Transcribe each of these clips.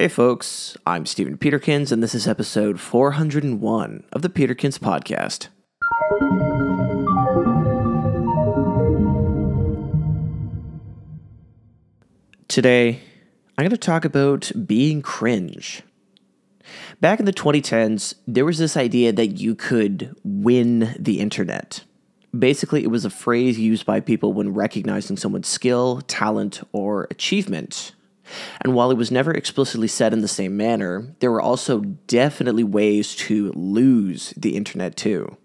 Hey, folks, I'm Stephen Peterkins, and this is episode 401 of the Peterkins Podcast. Today, I'm going to talk about being cringe. Back in the 2010s, there was this idea that you could win the internet. Basically, it was a phrase used by people when recognizing someone's skill, talent, or achievement. And while it was never explicitly said in the same manner, there were also definitely ways to lose the internet too.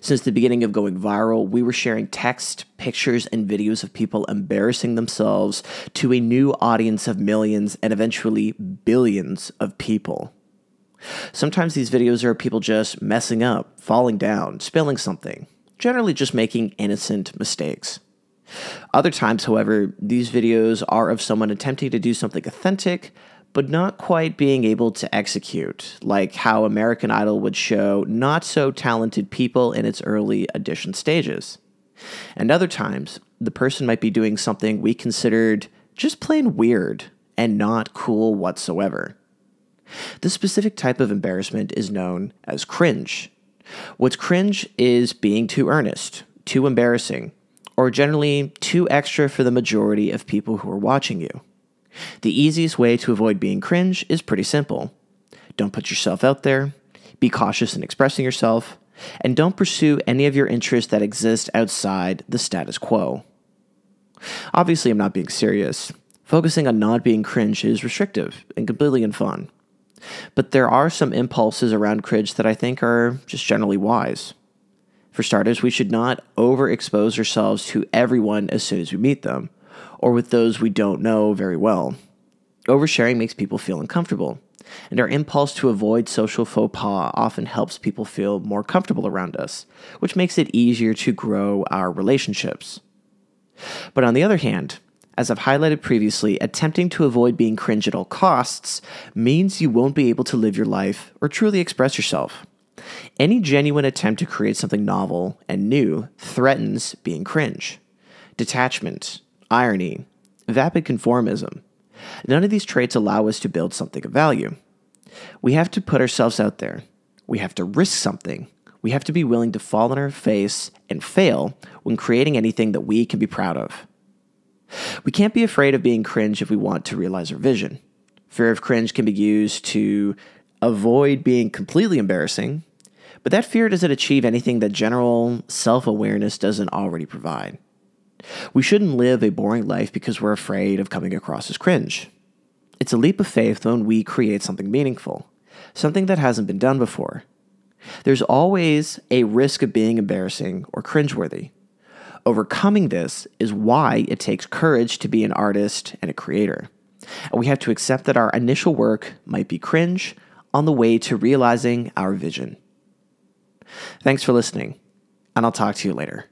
Since the beginning of going viral, we were sharing text, pictures, and videos of people embarrassing themselves to a new audience of millions and eventually billions of people. Sometimes these videos are people just messing up, falling down, spilling something, generally just making innocent mistakes. Other times, however, these videos are of someone attempting to do something authentic, but not quite being able to execute, like how American Idol would show not so talented people in its early audition stages. And other times, the person might be doing something we considered just plain weird and not cool whatsoever. This specific type of embarrassment is known as cringe. What's cringe is being too earnest, too embarrassing, or generally too extra for the majority of people who are watching you. The easiest way to avoid being cringe is pretty simple don't put yourself out there, be cautious in expressing yourself, and don't pursue any of your interests that exist outside the status quo. Obviously, I'm not being serious. Focusing on not being cringe is restrictive and completely unfun. But there are some impulses around cringe that I think are just generally wise. For starters, we should not overexpose ourselves to everyone as soon as we meet them, or with those we don't know very well. Oversharing makes people feel uncomfortable, and our impulse to avoid social faux pas often helps people feel more comfortable around us, which makes it easier to grow our relationships. But on the other hand, as I've highlighted previously, attempting to avoid being cringe at all costs means you won't be able to live your life or truly express yourself. Any genuine attempt to create something novel and new threatens being cringe. Detachment, irony, vapid conformism. None of these traits allow us to build something of value. We have to put ourselves out there. We have to risk something. We have to be willing to fall on our face and fail when creating anything that we can be proud of. We can't be afraid of being cringe if we want to realize our vision. Fear of cringe can be used to avoid being completely embarrassing, but that fear doesn't achieve anything that general self awareness doesn't already provide. We shouldn't live a boring life because we're afraid of coming across as cringe. It's a leap of faith when we create something meaningful, something that hasn't been done before. There's always a risk of being embarrassing or cringeworthy. Overcoming this is why it takes courage to be an artist and a creator. And we have to accept that our initial work might be cringe on the way to realizing our vision. Thanks for listening, and I'll talk to you later.